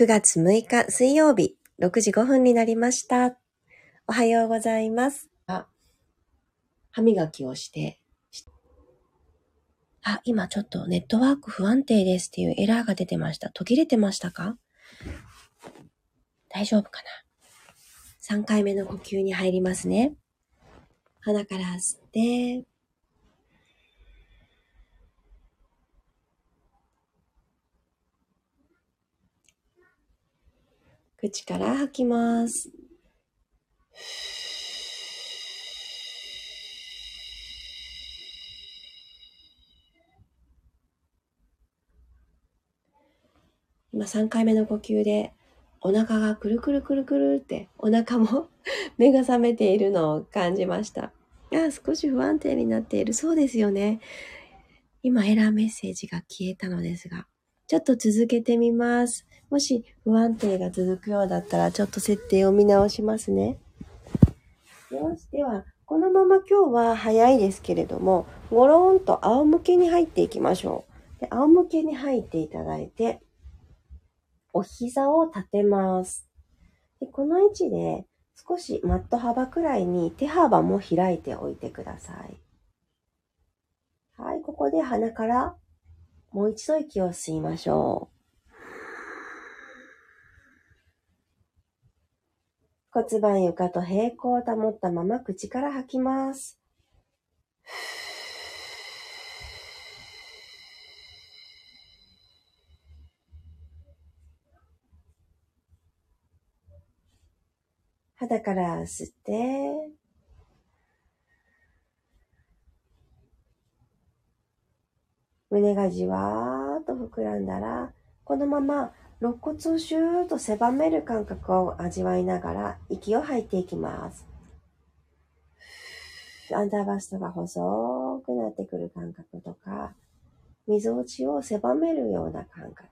9月6日水曜日6時5分になりました。おはようございます。あ、歯磨きをして、あ、今ちょっとネットワーク不安定ですっていうエラーが出てました。途切れてましたか？大丈夫かな ?3 回目の呼吸に入りますね。鼻から吸って、口から吐きます。今3回目の呼吸でお腹がくるくるくるくるってお腹も 目が覚めているのを感じました。あ少し不安定になっている。そうですよね。今エラーメッセージが消えたのですが、ちょっと続けてみます。もし不安定が続くようだったら、ちょっと設定を見直しますね。よし。では、このまま今日は早いですけれども、ゴローンと仰向けに入っていきましょう。で仰向けに入っていただいて、お膝を立てます。でこの位置で少しマット幅くらいに手幅も開いておいてください。はい、ここで鼻からもう一度息を吸いましょう。骨盤床と平行を保ったまま口から吐きます。肌から吸って、胸がじわーっと膨らんだら、このまま肋骨をシューッと狭める感覚を味わいながら息を吐いていきます。アンダーバストが細くなってくる感覚とか、溝落ちを狭めるような感覚。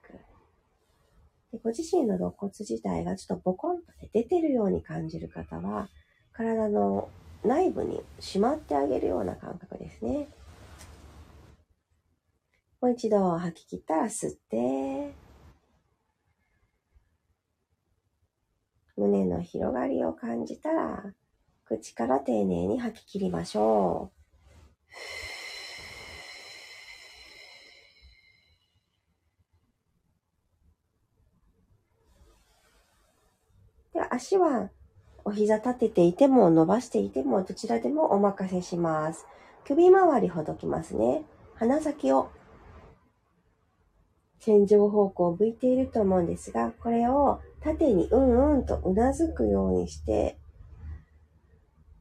でご自身の肋骨自体がちょっとボコンと、出てるように感じる方は、体の内部にしまってあげるような感覚ですね。もう一度吐き切ったら吸って、胸の広がりを感じたら、口から丁寧に吐き切りましょう。では足はお膝立てていても伸ばしていてもどちらでもお任せします。首周りほどきますね。鼻先を天井方向を向いていると思うんですが、これを縦にうんうんとうなずくようにして、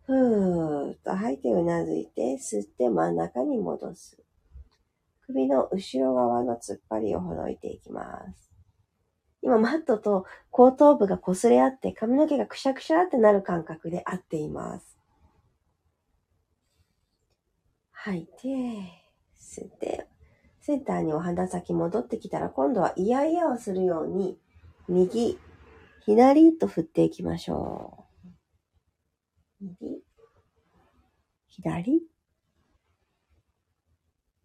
ふーっと吐いてうなずいて、吸って真ん中に戻す。首の後ろ側の突っ張りをほどいていきます。今、マットと後頭部が擦れ合って髪の毛がくしゃくしゃってなる感覚で合っています。吐いて、吸って、センターにお鼻先戻ってきたら、今度はイヤイヤをするように、右、左と振っていきましょう。右、左、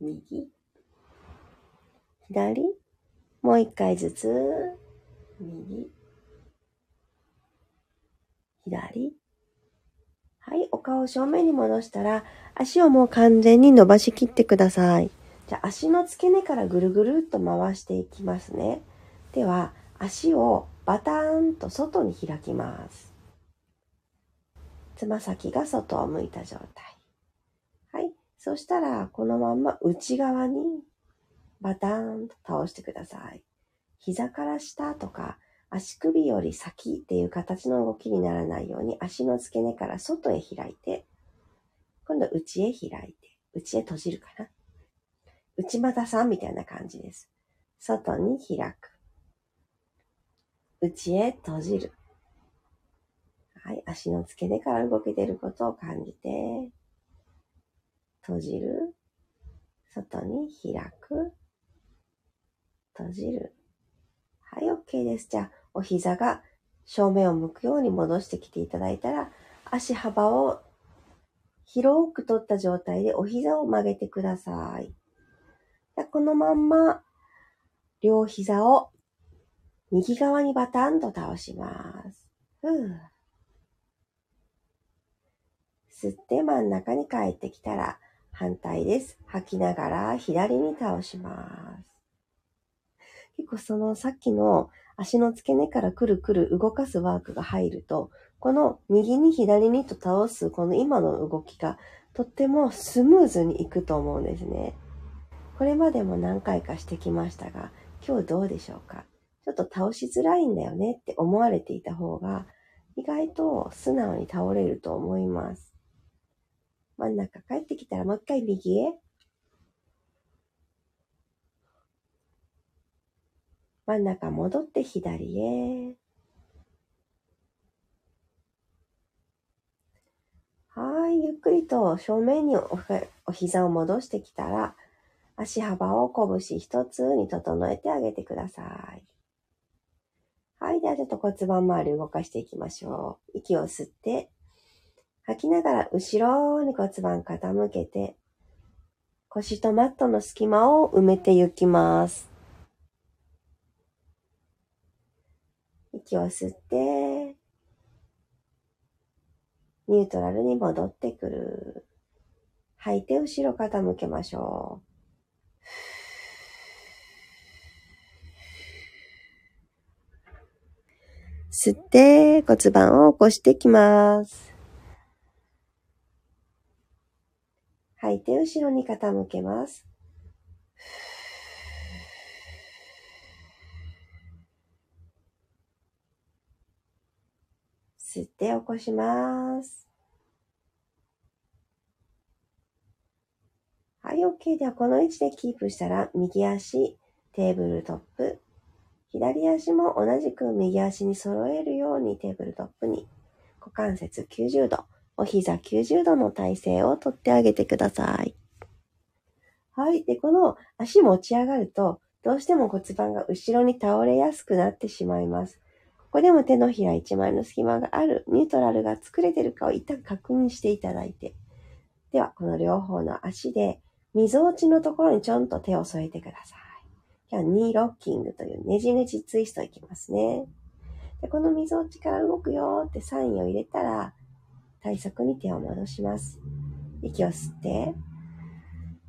右、左、もう一回ずつ、右、左。はい、お顔を正面に戻したら、足をもう完全に伸ばしきってください。じゃあ足の付け根からぐるぐるっと回していきますね。では、足をバターンと外に開きます。つま先が外を向いた状態。はい。そしたら、このまま内側にバターンと倒してください。膝から下とか足首より先っていう形の動きにならないように足の付け根から外へ開いて、今度内へ開いて、内へ閉じるかな。内股さんみたいな感じです。外に開く。内へ閉じる。はい。足の付け根から動けていることを感じて、閉じる。外に開く。閉じる。はい、OK です。じゃあ、お膝が正面を向くように戻してきていただいたら、足幅を広く取った状態でお膝を曲げてください。じゃこのまんま、両膝を右側にバタンと倒します。ふう。吸って真ん中に帰ってきたら反対です。吐きながら左に倒します。結構そのさっきの足の付け根からくるくる動かすワークが入ると、この右に左にと倒すこの今の動きがとってもスムーズにいくと思うんですね。これまでも何回かしてきましたが、今日どうでしょうか？ちょっと倒しづらいんだよねって思われていた方が、意外と素直に倒れると思います。真ん中帰ってきたらもう一回右へ。真ん中戻って左へ。はい、ゆっくりと正面にお膝を戻してきたら、足幅を拳一つに整えてあげてください。はい、ではちょっと骨盤周り動かしていきましょう。息を吸って、吐きながら後ろに骨盤傾けて、腰とマットの隙間を埋めていきます。息を吸って、ニュートラルに戻ってくる。吐いて後ろ傾けましょう。吸って骨盤を起こしてきます。吐いて後ろに傾けます。吸って起こします。はい、OK。では、この位置でキープしたら、右足、テーブルトップ。左足も同じく右足に揃えるようにテーブルトップに、股関節90度、お膝90度の体勢をとってあげてください。はい。で、この足持ち上がると、どうしても骨盤が後ろに倒れやすくなってしまいます。ここでも手のひら1枚の隙間がある、ニュートラルが作れてるかを一旦確認していただいて。では、この両方の足で、溝落ちのところにちょんと手を添えてください。今日はニーロッキングというねじねじツイストいきますね。でこの溝落ちから動くよってサインを入れたら、体側に手を戻します。息を吸って、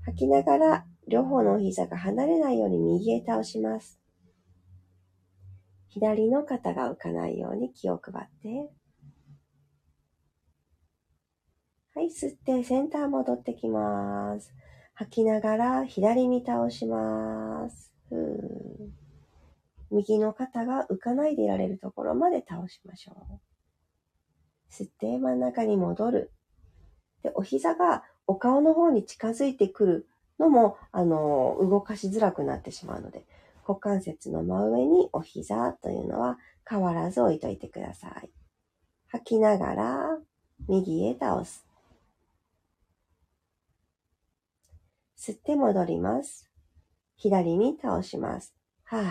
吐きながら両方のお膝が離れないように右へ倒します。左の肩が浮かないように気を配って。はい、吸ってセンター戻ってきます。吐きながら左に倒します。右の肩が浮かないでいられるところまで倒しましょう。吸って真ん中に戻る。で、お膝がお顔の方に近づいてくるのも、あの、動かしづらくなってしまうので、股関節の真上にお膝というのは変わらず置いといてください。吐きながら右へ倒す。吸って戻ります。左に倒します。はぁ。は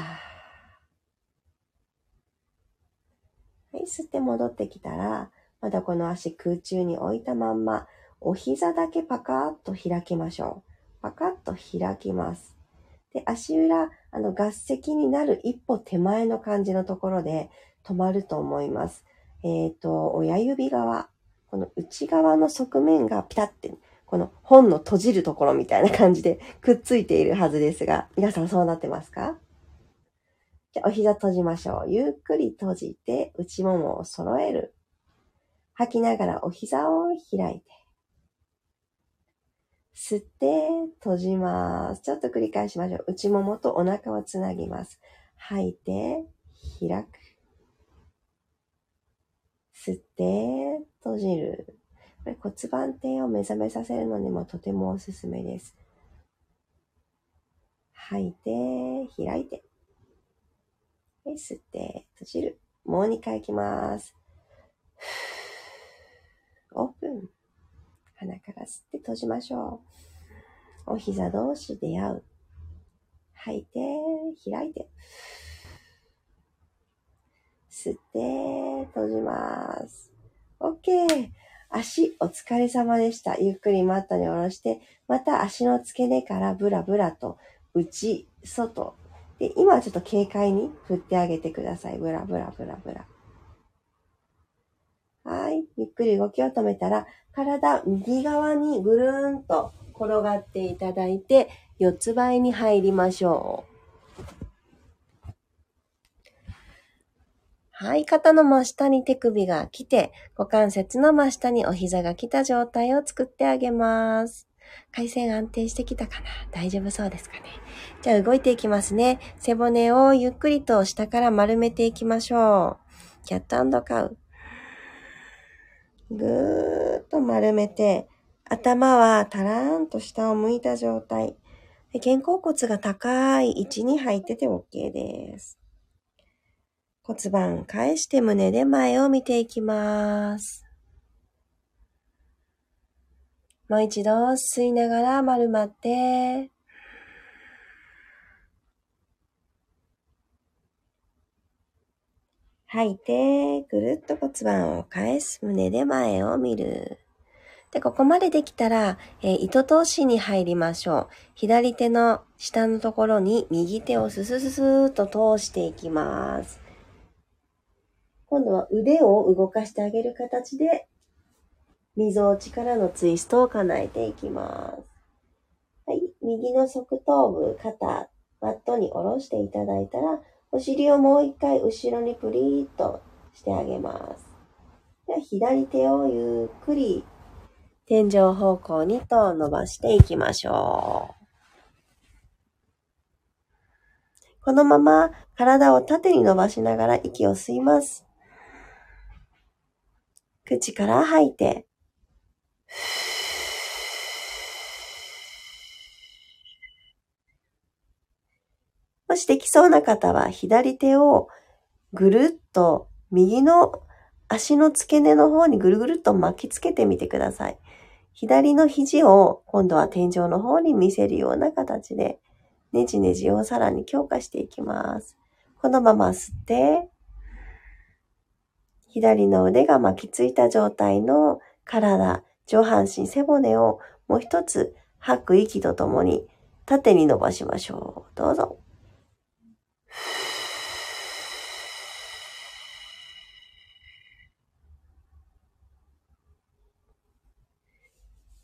い、吸って戻ってきたら、まだこの足空中に置いたまんま、お膝だけパカッと開きましょう。パカッと開きます。で、足裏、あの、合席になる一歩手前の感じのところで止まると思います。えっ、ー、と、親指側、この内側の側面がピタって、この本の閉じるところみたいな感じでくっついているはずですが、皆さんそうなってますか？じゃあ、お膝閉じましょう。ゆっくり閉じて、内ももを揃える。吐きながらお膝を開いて。吸って、閉じます。ちょっと繰り返しましょう。内ももとお腹をつなぎます。吐いて、開く。吸って、閉じる。これ骨盤底を目覚めさせるのにもとてもおすすめです。吐いて、開いて。吸って、閉じる。もう2回いきます。オープン。鼻から吸って閉じましょう。お膝同士出会う。吐いて、開いて。吸って、閉じます。OK! 足、お疲れ様でした。ゆっくりマットに下ろして、また足の付け根からブラブラと、内、外。で、今はちょっと軽快に振ってあげてください。ブラブラブラブラ。はい。ゆっくり動きを止めたら、体右側にぐるーんと転がっていただいて、四つ倍に入りましょう。はい。肩の真下に手首が来て、股関節の真下にお膝が来た状態を作ってあげます。回線安定してきたかな？大丈夫そうですかね？じゃあ動いていきますね。背骨をゆっくりと下から丸めていきましょう。キャットカウ。ぐーっと丸めて、頭はたらーんと下を向いた状態。肩甲骨が高い位置に入ってて OK です。骨盤返して胸で前を見ていきます。もう一度吸いながら丸まって、吐いて、ぐるっと骨盤を返す。胸で前を見る。で、ここまでできたら、えー、糸通しに入りましょう。左手の下のところに右手をススススーっと通していきます。今度は腕を動かしてあげる形で、溝落ちからのツイストを叶えていきます。はい。右の側頭部、肩、マットに下ろしていただいたら、お尻をもう一回後ろにプリーっとしてあげます。では左手をゆっくり天井方向にと伸ばしていきましょう。このまま体を縦に伸ばしながら息を吸います。口から吐いて、もしできそうな方は左手をぐるっと右の足の付け根の方にぐるぐるっと巻きつけてみてください。左の肘を今度は天井の方に見せるような形でねじねじをさらに強化していきます。このまま吸って、左の腕が巻きついた状態の体、上半身、背骨をもう一つ吐く息とともに縦に伸ばしましょう。どうぞ。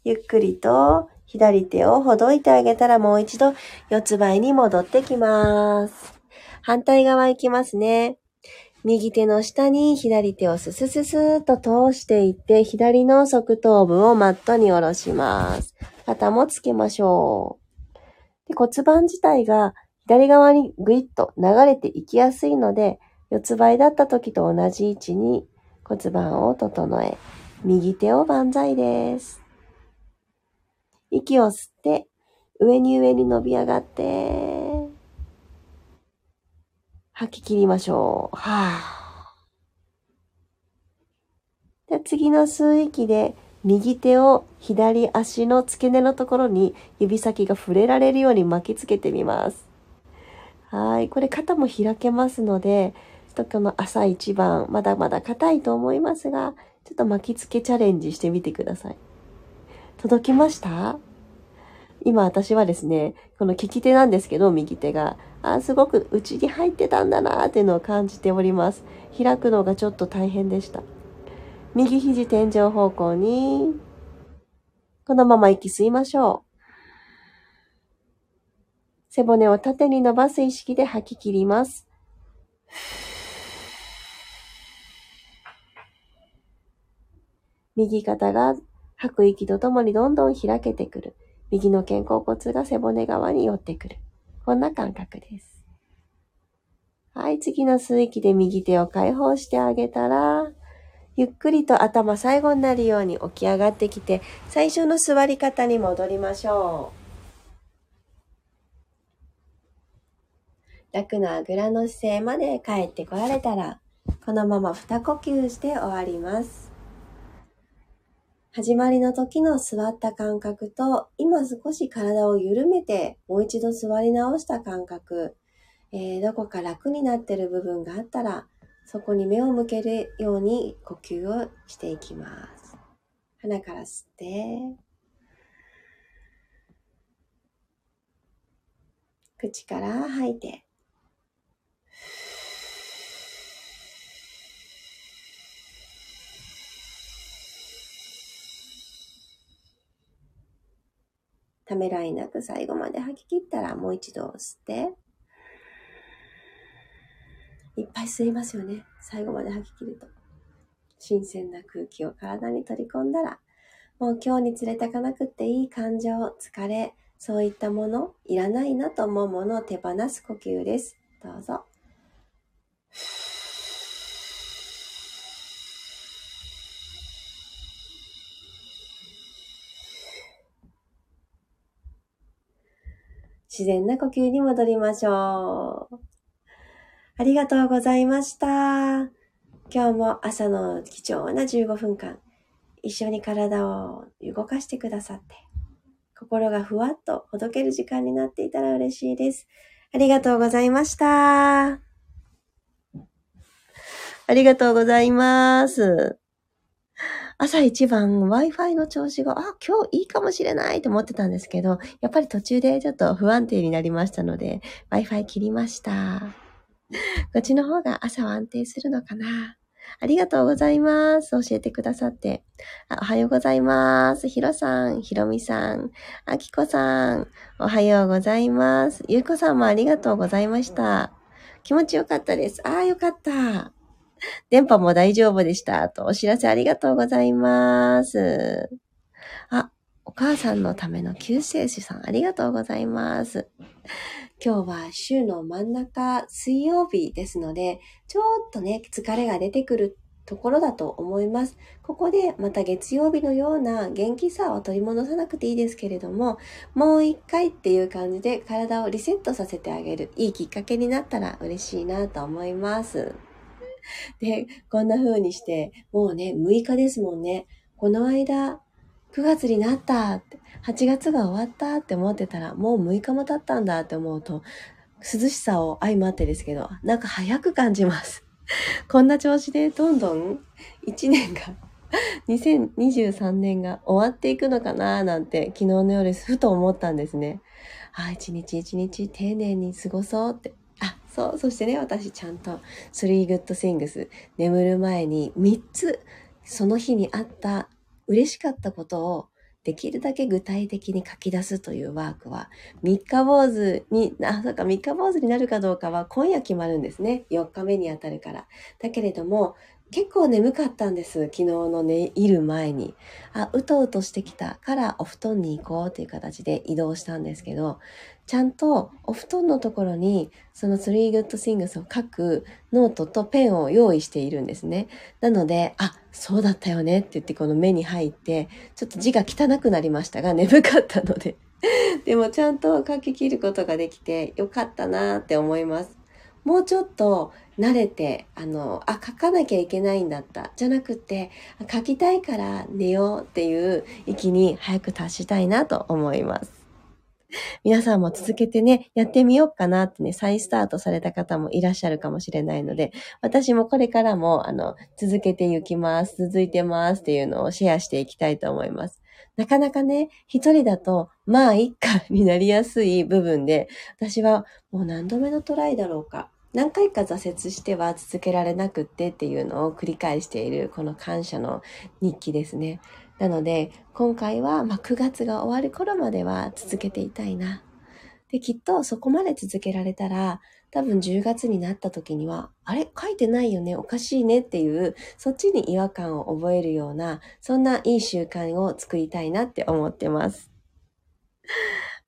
ゆっくりと左手をほどいてあげたらもう一度四つ倍に戻ってきます。反対側行きますね。右手の下に左手をススススーっと通していって、左の側頭部をマットに下ろします。肩もつけましょう。で骨盤自体が左側にぐいっと流れていきやすいので、四つ倍だった時と同じ位置に骨盤を整え、右手を万歳です。息を吸って、上に上に伸び上がって、吐き切りましょう。はぁ。で次の吸う息で、右手を左足の付け根のところに指先が触れられるように巻きつけてみます。はい。これ肩も開けますので、ちょっとこの朝一番、まだまだ硬いと思いますが、ちょっと巻きつけチャレンジしてみてください。届きました？今私はですね、この利き手なんですけど、右手が、あすごく内に入ってたんだなーっていうのを感じております。開くのがちょっと大変でした。右肘天井方向に、このまま息吸いましょう。背骨を縦に伸ばす意識で吐き切ります。右肩が吐く息とともにどんどん開けてくる。右の肩甲骨が背骨側に寄ってくる。こんな感覚です。はい、次の吸う息で右手を解放してあげたら、ゆっくりと頭最後になるように起き上がってきて、最初の座り方に戻りましょう。楽なあぐらの姿勢まで帰ってこられたら、このまま二呼吸して終わります。始まりの時の座った感覚と、今少し体を緩めて、もう一度座り直した感覚、えー、どこか楽になってる部分があったら、そこに目を向けるように呼吸をしていきます。鼻から吸って、口から吐いて、ためらいなく最後まで吐き切ったらもう一度吸って、いっぱい吸いますよね。最後まで吐き切ると。新鮮な空気を体に取り込んだら、もう今日に連れてかなくっていい感情、疲れ、そういったもの、いらないなと思うものを手放す呼吸です。どうぞ。自然な呼吸に戻りましょう。ありがとうございました。今日も朝の貴重な15分間、一緒に体を動かしてくださって、心がふわっとほどける時間になっていたら嬉しいです。ありがとうございました。ありがとうございます。朝一番 Wi-Fi の調子が、あ、今日いいかもしれないと思ってたんですけど、やっぱり途中でちょっと不安定になりましたので、Wi-Fi 切りました。こっちの方が朝は安定するのかな。ありがとうございます。教えてくださって。おはようございます。ひろさん、ひろみさん、あきこさん、おはようございます。ゆうこさんもありがとうございました。気持ちよかったです。ああ、よかった。電波も大丈夫でした。とお知らせありがとうございます。あ、お母さんのための救世主さん、ありがとうございます。今日は週の真ん中水曜日ですので、ちょっとね、疲れが出てくるところだと思います。ここでまた月曜日のような元気さを取り戻さなくていいですけれども、もう一回っていう感じで体をリセットさせてあげる、いいきっかけになったら嬉しいなと思います。で、こんな風にして、もうね、6日ですもんね。この間、9月になったって、8月が終わったって思ってたら、もう6日も経ったんだって思うと、涼しさを相まってですけど、なんか早く感じます。こんな調子でどんどん1年が2023年が終わっていくのかななんて昨日の夜ふと思ったんですね。あ、一日一日丁寧に過ごそうって。あ、そう。そしてね、私ちゃんと3 good things 眠る前に3つその日にあった嬉しかったことをできるだけ具体的に書き出すというワークは、三日坊主に、あ、そうか、三日坊主になるかどうかは今夜決まるんですね。4日目にあたるから。だけれども、結構眠かったんです。昨日の寝入る前に。あ、うとうとしてきたからお布団に行こうという形で移動したんですけど、ちゃんとお布団のところにその3 good things を書くノートとペンを用意しているんですね。なので、あ、そうだったよねって言ってこの目に入って、ちょっと字が汚くなりましたが、眠かったので。でもちゃんと書き切ることができてよかったなって思います。もうちょっと慣れて、あの、あ、書かなきゃいけないんだった。じゃなくて、書きたいから寝ようっていう域に早く達したいなと思います。皆さんも続けてね、やってみようかなってね、再スタートされた方もいらっしゃるかもしれないので、私もこれからも、あの、続けていきます、続いてますっていうのをシェアしていきたいと思います。なかなかね、一人だと、まあ、一家になりやすい部分で、私はもう何度目のトライだろうか。何回か挫折しては続けられなくってっていうのを繰り返しているこの感謝の日記ですね。なので今回はま9月が終わる頃までは続けていたいな。で、きっとそこまで続けられたら多分10月になった時には、あれ？書いてないよね？おかしいねっていう、そっちに違和感を覚えるような、そんないい習慣を作りたいなって思ってます。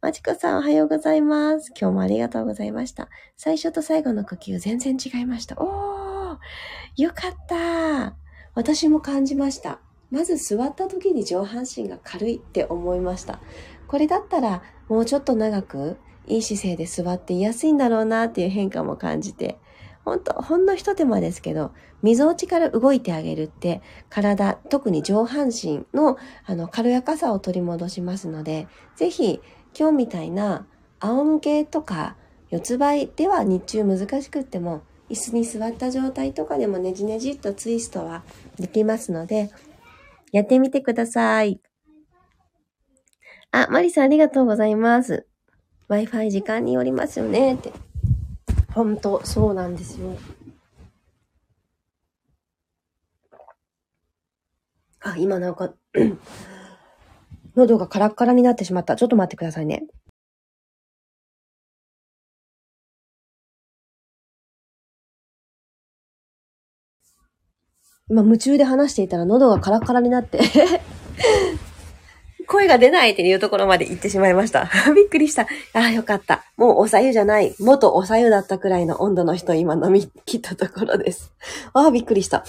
まちこさんおはようございます。今日もありがとうございました。最初と最後の呼吸全然違いました。おーよかった私も感じました。まず座った時に上半身が軽いって思いました。これだったらもうちょっと長くいい姿勢で座っていやすいんだろうなっていう変化も感じて、ほんと、ほんの一手間ですけど、溝落ちから動いてあげるって、体、特に上半身のあの軽やかさを取り戻しますので、ぜひ今日みたいな仰向けとか四つ倍では日中難しくっても椅子に座った状態とかでもねじねじっとツイストはできますのでやってみてください。あ、マリさんありがとうございます。Wi-Fi 時間によりますよねって。ほんと、そうなんですよ。あ、今なんか 喉がカラッカラになってしまった。ちょっと待ってくださいね。今夢中で話していたら喉がカラッカラになって声が出ないっていうところまで行ってしまいました。びっくりした。ああ、よかった。もうおさゆじゃない。元おさゆだったくらいの温度の人今飲み切ったところです。ああ、びっくりした。あ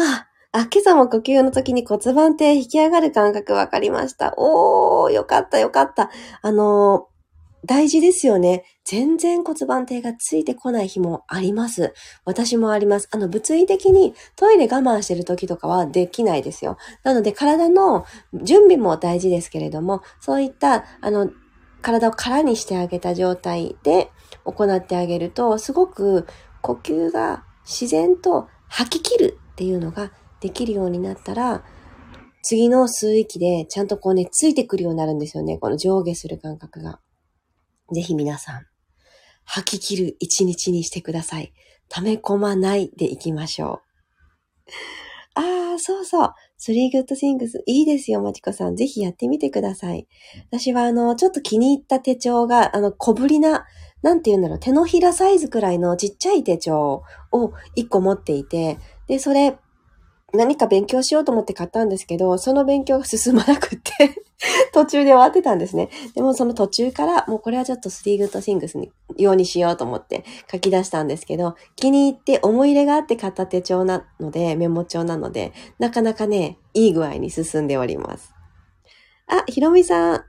あ、あ、今朝も呼吸の時に骨盤底引き上がる感覚わかりました。おー、よかったよかった。あのー大事ですよね。全然骨盤底がついてこない日もあります。私もあります。あの、物理的にトイレ我慢してる時とかはできないですよ。なので、体の準備も大事ですけれども、そういった、あの、体を空にしてあげた状態で行ってあげると、すごく呼吸が自然と吐き切るっていうのができるようになったら、次の吸う息でちゃんとこうね、ついてくるようになるんですよね。この上下する感覚が。ぜひ皆さん、吐き切る一日にしてください。溜め込まないでいきましょう。ああ、そうそう。スリーグッドシングス。いいですよ、まちこさん。ぜひやってみてください。私は、あの、ちょっと気に入った手帳が、あの、小ぶりな、なんて言うんだろう、手のひらサイズくらいのちっちゃい手帳を一個持っていて、で、それ、何か勉強しようと思って買ったんですけど、その勉強が進まなくって 途中で終わってたんですね。でもその途中から、もうこれはちょっとスリーグッドシングスに用にしようと思って書き出したんですけど、気に入って思い入れがあって買った手帳なので、メモ帳なので、なかなかね、いい具合に進んでおります。あ、ひろみさん。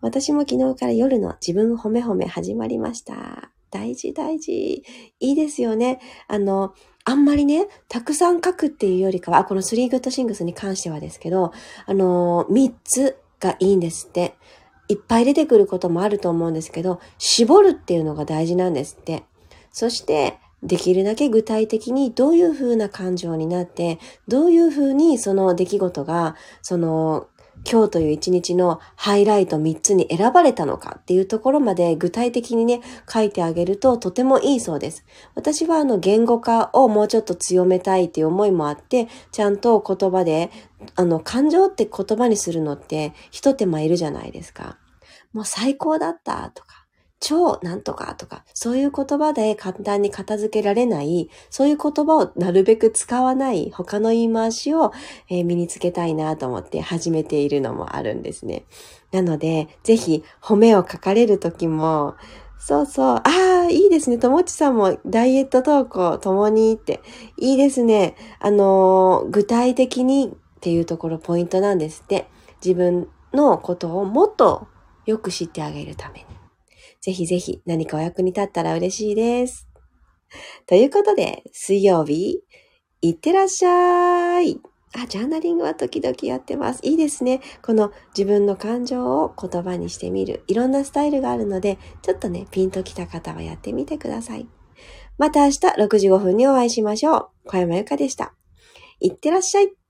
私も昨日から夜の自分褒め褒め始まりました。大事大事。いいですよね。あの、あんまりね、たくさん書くっていうよりかは、このスリーグッドシングスに関してはですけど、あの、3つがいいんですって。いっぱい出てくることもあると思うんですけど、絞るっていうのが大事なんですって。そして、できるだけ具体的にどういう風な感情になって、どういう風にその出来事が、その今日という一日のハイライト3つに選ばれたのかっていうところまで具体的にね、書いてあげるととてもいいそうです。私はあの言語化をもうちょっと強めたいっていう思いもあって、ちゃんと言葉で、あの感情って言葉にするのって一手間いるじゃないですか。もう最高だったとか、超なんとかとか、そういう言葉で簡単に片付けられない、そういう言葉をなるべく使わない他の言い回しを、えー、身につけたいなと思って始めているのもあるんですね。なので、ぜひ褒めを書かれるときも、そうそう。ああ、いいですね。ともちさんもダイエット投稿ともにって。いいですね。あのー、具体的にっていうところポイントなんですって。自分のことをもっとよく知ってあげるために。ぜひぜひ何かお役に立ったら嬉しいです。ということで、水曜日、いってらっしゃい。あ、ジャーナリングは時々やってます。いいですね。この自分の感情を言葉にしてみる。いろんなスタイルがあるので、ちょっとね、ピンときた方はやってみてください。また明日6時5分にお会いしましょう。小山由かでした。いってらっしゃい。